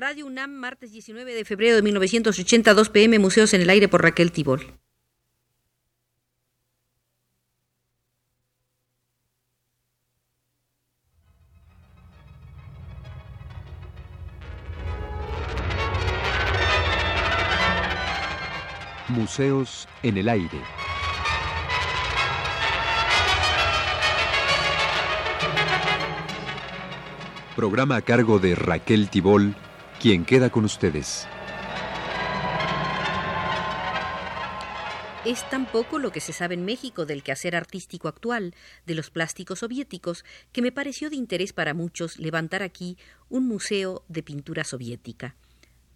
Radio UNAM, martes 19 de febrero de 1982 pm, Museos en el Aire por Raquel Tibol. Museos en el Aire. Programa a cargo de Raquel Tibol, quien queda con ustedes. Es tan poco lo que se sabe en México del quehacer artístico actual de los plásticos soviéticos que me pareció de interés para muchos levantar aquí un museo de pintura soviética.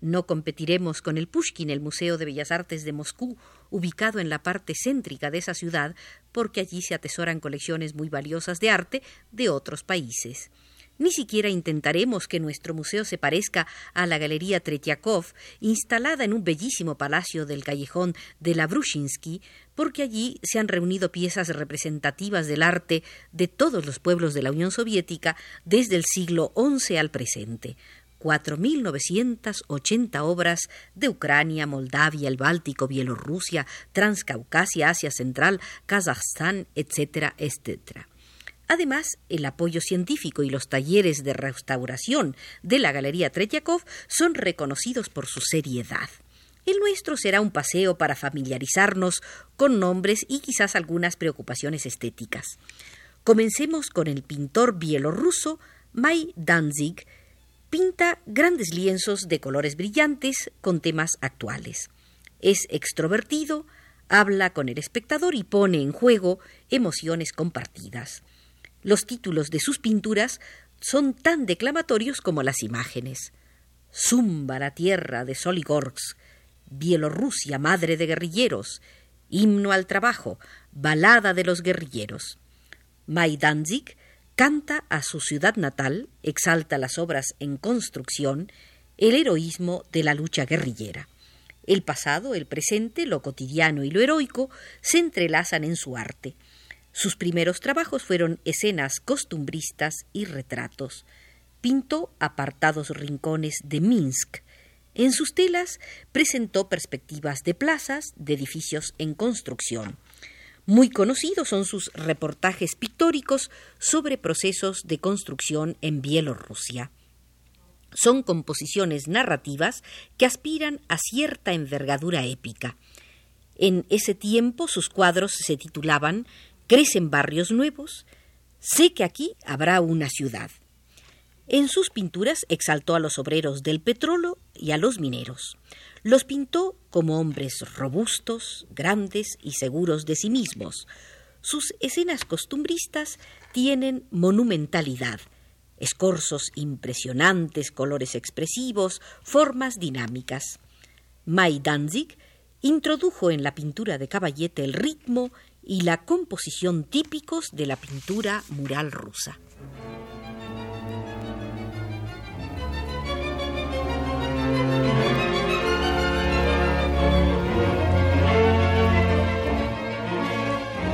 No competiremos con el Pushkin, el Museo de Bellas Artes de Moscú, ubicado en la parte céntrica de esa ciudad, porque allí se atesoran colecciones muy valiosas de arte de otros países. Ni siquiera intentaremos que nuestro museo se parezca a la Galería Tretiakov, instalada en un bellísimo palacio del callejón de la Brushinsky, porque allí se han reunido piezas representativas del arte de todos los pueblos de la Unión Soviética desde el siglo XI al presente. 4.980 obras de Ucrania, Moldavia, el Báltico, Bielorrusia, Transcaucasia, Asia Central, Kazajstán, etcétera, etcétera. Además, el apoyo científico y los talleres de restauración de la Galería Tretyakov son reconocidos por su seriedad. El nuestro será un paseo para familiarizarnos con nombres y quizás algunas preocupaciones estéticas. Comencemos con el pintor bielorruso Mai Danzig. Pinta grandes lienzos de colores brillantes con temas actuales. Es extrovertido, habla con el espectador y pone en juego emociones compartidas. Los títulos de sus pinturas son tan declamatorios como las imágenes. Zumba la tierra de Soligorsk, Bielorrusia, madre de guerrilleros, himno al trabajo, balada de los guerrilleros. Maidanzik canta a su ciudad natal, exalta las obras en construcción, el heroísmo de la lucha guerrillera. El pasado, el presente, lo cotidiano y lo heroico se entrelazan en su arte. Sus primeros trabajos fueron escenas costumbristas y retratos. Pintó apartados rincones de Minsk. En sus telas presentó perspectivas de plazas, de edificios en construcción. Muy conocidos son sus reportajes pictóricos sobre procesos de construcción en Bielorrusia. Son composiciones narrativas que aspiran a cierta envergadura épica. En ese tiempo sus cuadros se titulaban crecen barrios nuevos, sé que aquí habrá una ciudad. En sus pinturas exaltó a los obreros del petróleo y a los mineros. Los pintó como hombres robustos, grandes y seguros de sí mismos. Sus escenas costumbristas tienen monumentalidad, escorzos impresionantes, colores expresivos, formas dinámicas. Mai Danzig introdujo en la pintura de caballete el ritmo y la composición típicos de la pintura mural rusa.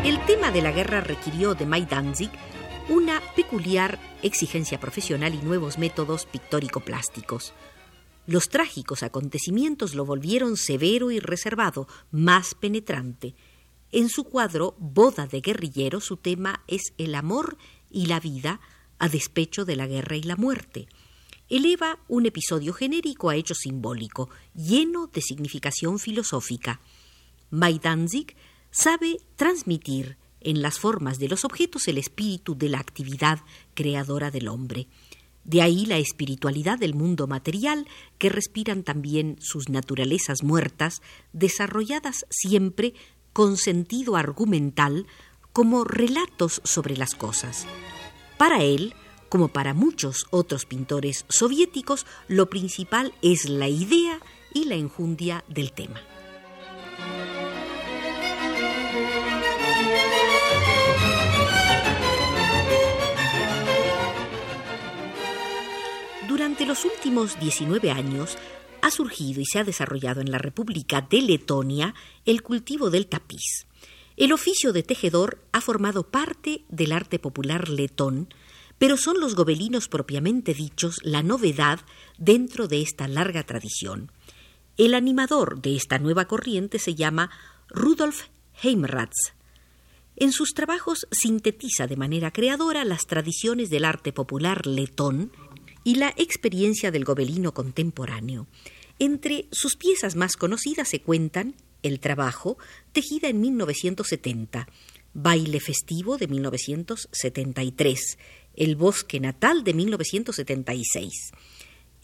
El tema de la guerra requirió de Mai Danzig una peculiar exigencia profesional y nuevos métodos pictórico-plásticos. Los trágicos acontecimientos lo volvieron severo y reservado, más penetrante. En su cuadro Boda de guerrillero su tema es el amor y la vida a despecho de la guerra y la muerte. Eleva un episodio genérico a hecho simbólico, lleno de significación filosófica. Maidanzig sabe transmitir en las formas de los objetos el espíritu de la actividad creadora del hombre. De ahí la espiritualidad del mundo material que respiran también sus naturalezas muertas, desarrolladas siempre con sentido argumental como relatos sobre las cosas. Para él, como para muchos otros pintores soviéticos, lo principal es la idea y la enjundia del tema. Durante los últimos 19 años, ha surgido y se ha desarrollado en la República de Letonia el cultivo del tapiz. El oficio de tejedor ha formado parte del arte popular letón, pero son los gobelinos propiamente dichos la novedad dentro de esta larga tradición. El animador de esta nueva corriente se llama Rudolf Heimratz. En sus trabajos sintetiza de manera creadora las tradiciones del arte popular letón y la experiencia del gobelino contemporáneo. Entre sus piezas más conocidas se cuentan El trabajo, tejida en 1970, Baile festivo de 1973, El bosque natal de 1976.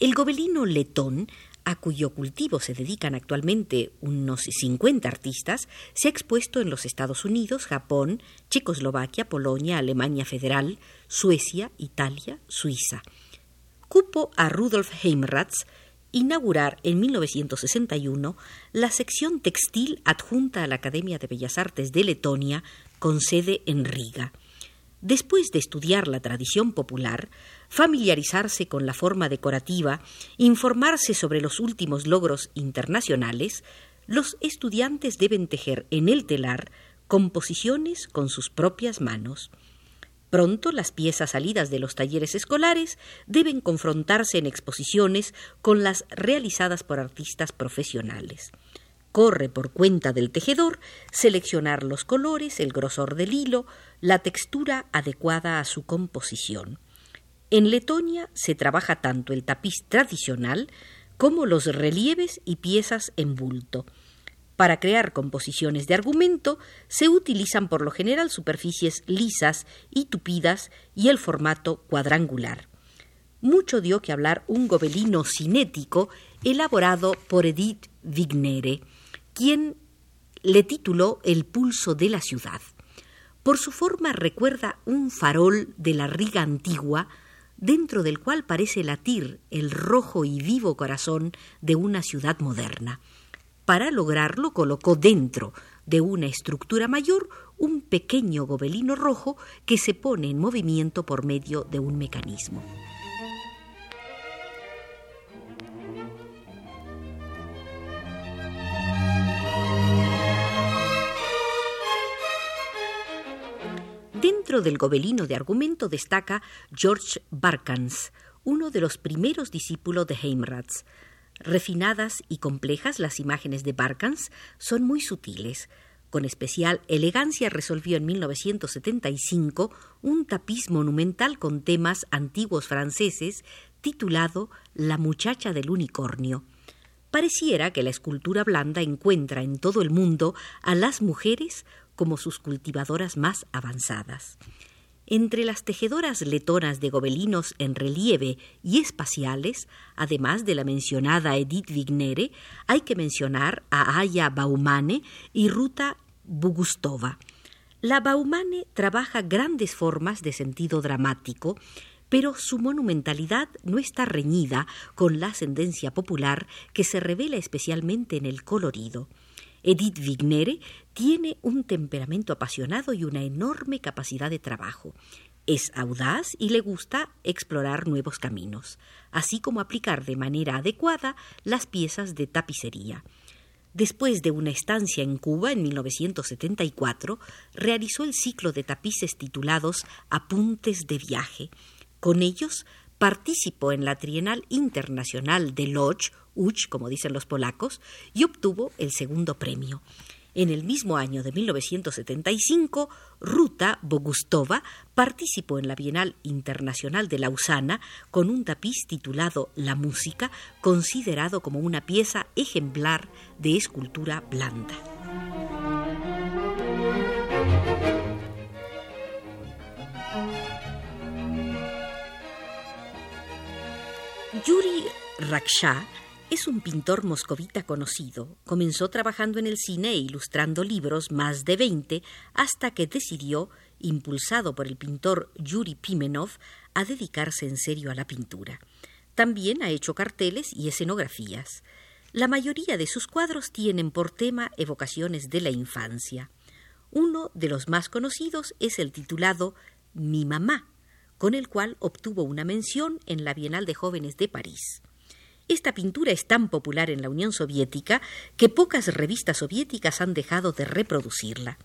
El gobelino letón a cuyo cultivo se dedican actualmente unos 50 artistas, se ha expuesto en los Estados Unidos, Japón, Checoslovaquia, Polonia, Alemania Federal, Suecia, Italia, Suiza. Cupo a Rudolf Heimratz inaugurar en 1961 la sección textil adjunta a la Academia de Bellas Artes de Letonia con sede en Riga. Después de estudiar la tradición popular, familiarizarse con la forma decorativa, informarse sobre los últimos logros internacionales, los estudiantes deben tejer en el telar composiciones con sus propias manos. Pronto las piezas salidas de los talleres escolares deben confrontarse en exposiciones con las realizadas por artistas profesionales corre por cuenta del tejedor seleccionar los colores, el grosor del hilo, la textura adecuada a su composición. En Letonia se trabaja tanto el tapiz tradicional como los relieves y piezas en bulto. Para crear composiciones de argumento se utilizan por lo general superficies lisas y tupidas y el formato cuadrangular. Mucho dio que hablar un gobelino cinético elaborado por Edith Vignere, quien le tituló El pulso de la ciudad. Por su forma recuerda un farol de la riga antigua, dentro del cual parece latir el rojo y vivo corazón de una ciudad moderna. Para lograrlo colocó dentro de una estructura mayor un pequeño gobelino rojo que se pone en movimiento por medio de un mecanismo. Dentro del gobelino de argumento destaca George Barkans, uno de los primeros discípulos de Heimratz. Refinadas y complejas, las imágenes de Barkans son muy sutiles. Con especial elegancia resolvió en 1975 un tapiz monumental con temas antiguos franceses titulado La muchacha del unicornio. Pareciera que la escultura blanda encuentra en todo el mundo a las mujeres como sus cultivadoras más avanzadas. Entre las tejedoras letonas de gobelinos en relieve y espaciales, además de la mencionada Edith Vignere, hay que mencionar a Aya Baumane y Ruta Bugustova. La Baumane trabaja grandes formas de sentido dramático, pero su monumentalidad no está reñida con la ascendencia popular que se revela especialmente en el colorido. Edith Vignere tiene un temperamento apasionado y una enorme capacidad de trabajo. Es audaz y le gusta explorar nuevos caminos, así como aplicar de manera adecuada las piezas de tapicería. Después de una estancia en Cuba en 1974, realizó el ciclo de tapices titulados Apuntes de viaje. Con ellos participó en la Trienal Internacional de Lodge, Uch, como dicen los polacos, y obtuvo el segundo premio. En el mismo año de 1975, Ruta Bogustova participó en la Bienal Internacional de Lausana con un tapiz titulado La Música, considerado como una pieza ejemplar de escultura blanda. Yuri Raksha es un pintor moscovita conocido. Comenzó trabajando en el cine e ilustrando libros, más de veinte, hasta que decidió, impulsado por el pintor Yuri Pimenov, a dedicarse en serio a la pintura. También ha hecho carteles y escenografías. La mayoría de sus cuadros tienen por tema evocaciones de la infancia. Uno de los más conocidos es el titulado Mi mamá, con el cual obtuvo una mención en la Bienal de Jóvenes de París. Esta pintura es tan popular en la Unión Soviética que pocas revistas soviéticas han dejado de reproducirla.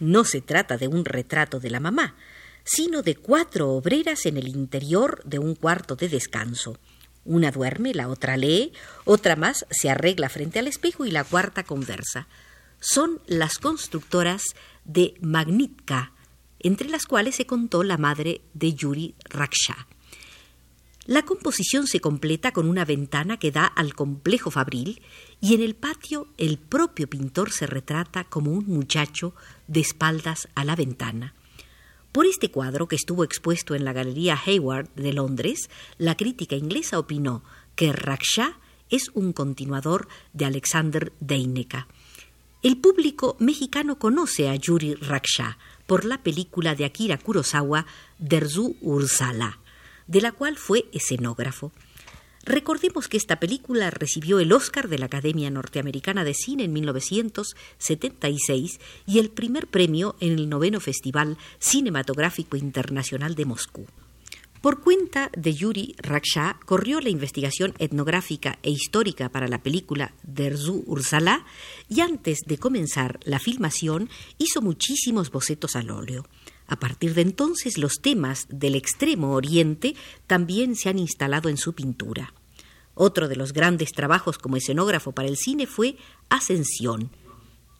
No se trata de un retrato de la mamá, sino de cuatro obreras en el interior de un cuarto de descanso. Una duerme, la otra lee, otra más se arregla frente al espejo y la cuarta conversa. Son las constructoras de Magnitka, entre las cuales se contó la madre de Yuri Raksha. La composición se completa con una ventana que da al complejo fabril y en el patio el propio pintor se retrata como un muchacho de espaldas a la ventana. Por este cuadro, que estuvo expuesto en la Galería Hayward de Londres, la crítica inglesa opinó que Raksha es un continuador de Alexander Deineka. El público mexicano conoce a Yuri Raksha por la película de Akira Kurosawa Derzu Ursala, de la cual fue escenógrafo. Recordemos que esta película recibió el Oscar de la Academia Norteamericana de Cine en 1976 y el primer premio en el noveno Festival Cinematográfico Internacional de Moscú. Por cuenta de Yuri Raksha, corrió la investigación etnográfica e histórica para la película Derzu Ursala y antes de comenzar la filmación hizo muchísimos bocetos al óleo. A partir de entonces los temas del extremo oriente también se han instalado en su pintura. Otro de los grandes trabajos como escenógrafo para el cine fue Ascensión,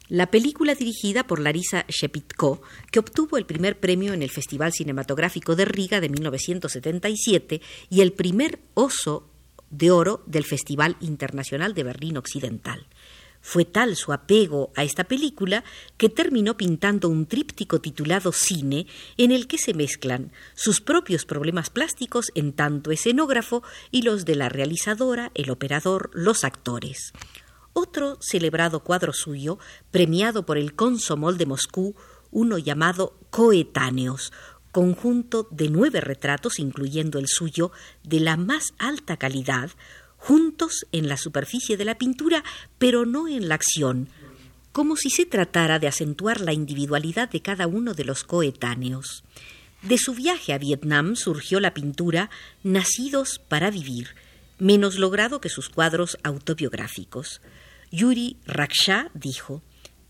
la película dirigida por Larisa Shepitko, que obtuvo el primer premio en el Festival Cinematográfico de Riga de 1977 y el primer Oso de Oro del Festival Internacional de Berlín Occidental. Fue tal su apego a esta película que terminó pintando un tríptico titulado Cine, en el que se mezclan sus propios problemas plásticos en tanto escenógrafo y los de la realizadora, el operador, los actores. Otro celebrado cuadro suyo, premiado por el Consomol de Moscú, uno llamado Coetáneos, conjunto de nueve retratos, incluyendo el suyo, de la más alta calidad, juntos en la superficie de la pintura, pero no en la acción, como si se tratara de acentuar la individualidad de cada uno de los coetáneos. De su viaje a Vietnam surgió la pintura Nacidos para Vivir, menos logrado que sus cuadros autobiográficos. Yuri Raksha dijo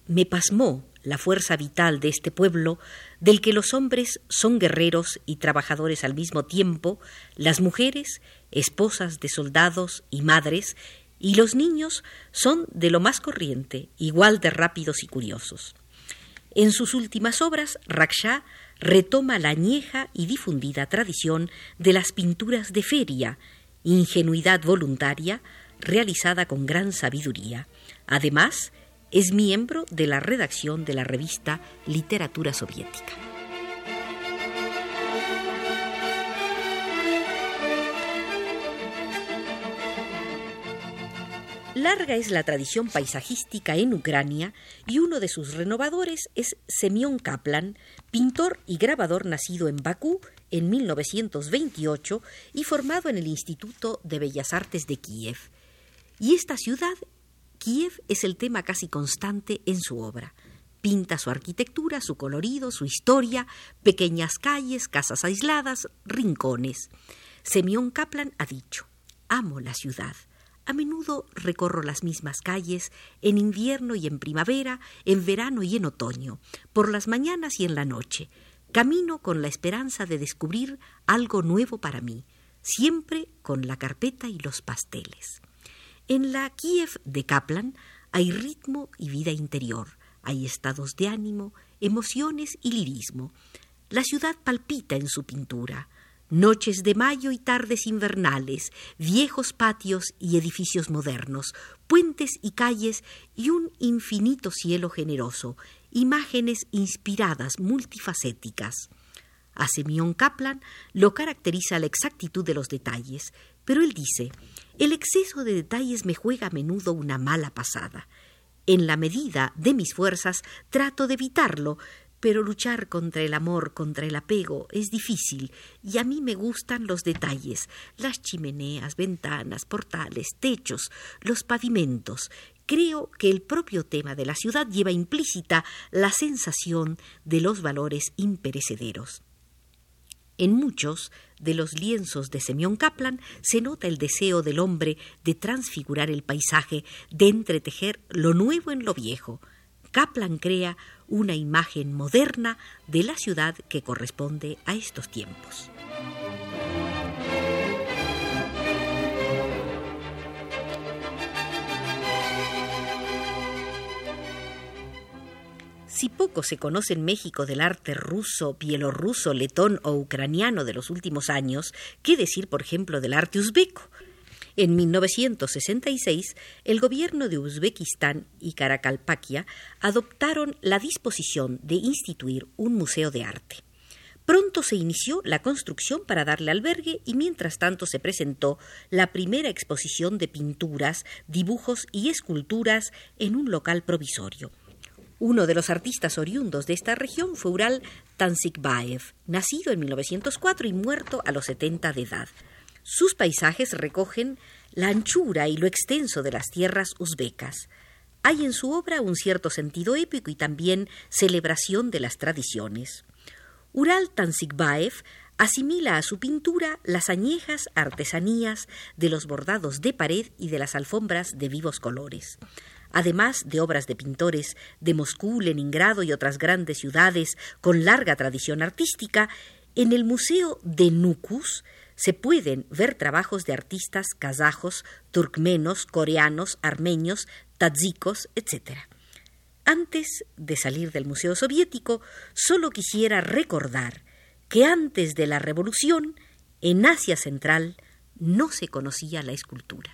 Me pasmó la fuerza vital de este pueblo, del que los hombres son guerreros y trabajadores al mismo tiempo, las mujeres esposas de soldados y madres, y los niños son de lo más corriente, igual de rápidos y curiosos. En sus últimas obras, Raksha retoma la añeja y difundida tradición de las pinturas de feria, ingenuidad voluntaria, realizada con gran sabiduría. Además, es miembro de la redacción de la revista Literatura Soviética. Larga es la tradición paisajística en Ucrania y uno de sus renovadores es Semyon Kaplan, pintor y grabador nacido en Bakú en 1928 y formado en el Instituto de Bellas Artes de Kiev. Y esta ciudad, Kiev, es el tema casi constante en su obra. Pinta su arquitectura, su colorido, su historia, pequeñas calles, casas aisladas, rincones. Semyon Kaplan ha dicho, amo la ciudad a menudo recorro las mismas calles, en invierno y en primavera, en verano y en otoño, por las mañanas y en la noche. Camino con la esperanza de descubrir algo nuevo para mí, siempre con la carpeta y los pasteles. En la Kiev de Kaplan hay ritmo y vida interior, hay estados de ánimo, emociones y lirismo. La ciudad palpita en su pintura, noches de mayo y tardes invernales, viejos patios y edificios modernos, puentes y calles y un infinito cielo generoso, imágenes inspiradas, multifacéticas. A Semyon Kaplan lo caracteriza la exactitud de los detalles, pero él dice, el exceso de detalles me juega a menudo una mala pasada. En la medida de mis fuerzas trato de evitarlo, pero luchar contra el amor, contra el apego, es difícil, y a mí me gustan los detalles, las chimeneas, ventanas, portales, techos, los pavimentos. Creo que el propio tema de la ciudad lleva implícita la sensación de los valores imperecederos. En muchos de los lienzos de Semyon Kaplan se nota el deseo del hombre de transfigurar el paisaje, de entretejer lo nuevo en lo viejo, Kaplan crea una imagen moderna de la ciudad que corresponde a estos tiempos. Si poco se conoce en México del arte ruso, bielorruso, letón o ucraniano de los últimos años, ¿qué decir, por ejemplo, del arte uzbeco? En 1966, el gobierno de Uzbekistán y Karakalpakia adoptaron la disposición de instituir un museo de arte. Pronto se inició la construcción para darle albergue y mientras tanto se presentó la primera exposición de pinturas, dibujos y esculturas en un local provisorio. Uno de los artistas oriundos de esta región fue Ural Tansikbaev, nacido en 1904 y muerto a los 70 de edad. Sus paisajes recogen la anchura y lo extenso de las tierras uzbecas. Hay en su obra un cierto sentido épico y también celebración de las tradiciones. Ural Tansikbaev asimila a su pintura las añejas artesanías de los bordados de pared y de las alfombras de vivos colores además de obras de pintores de Moscú, Leningrado y otras grandes ciudades con larga tradición artística, en el Museo de Nukus se pueden ver trabajos de artistas kazajos, turkmenos, coreanos, armenios, tadzikos, etc. Antes de salir del Museo Soviético, solo quisiera recordar que antes de la Revolución, en Asia Central, no se conocía la escultura.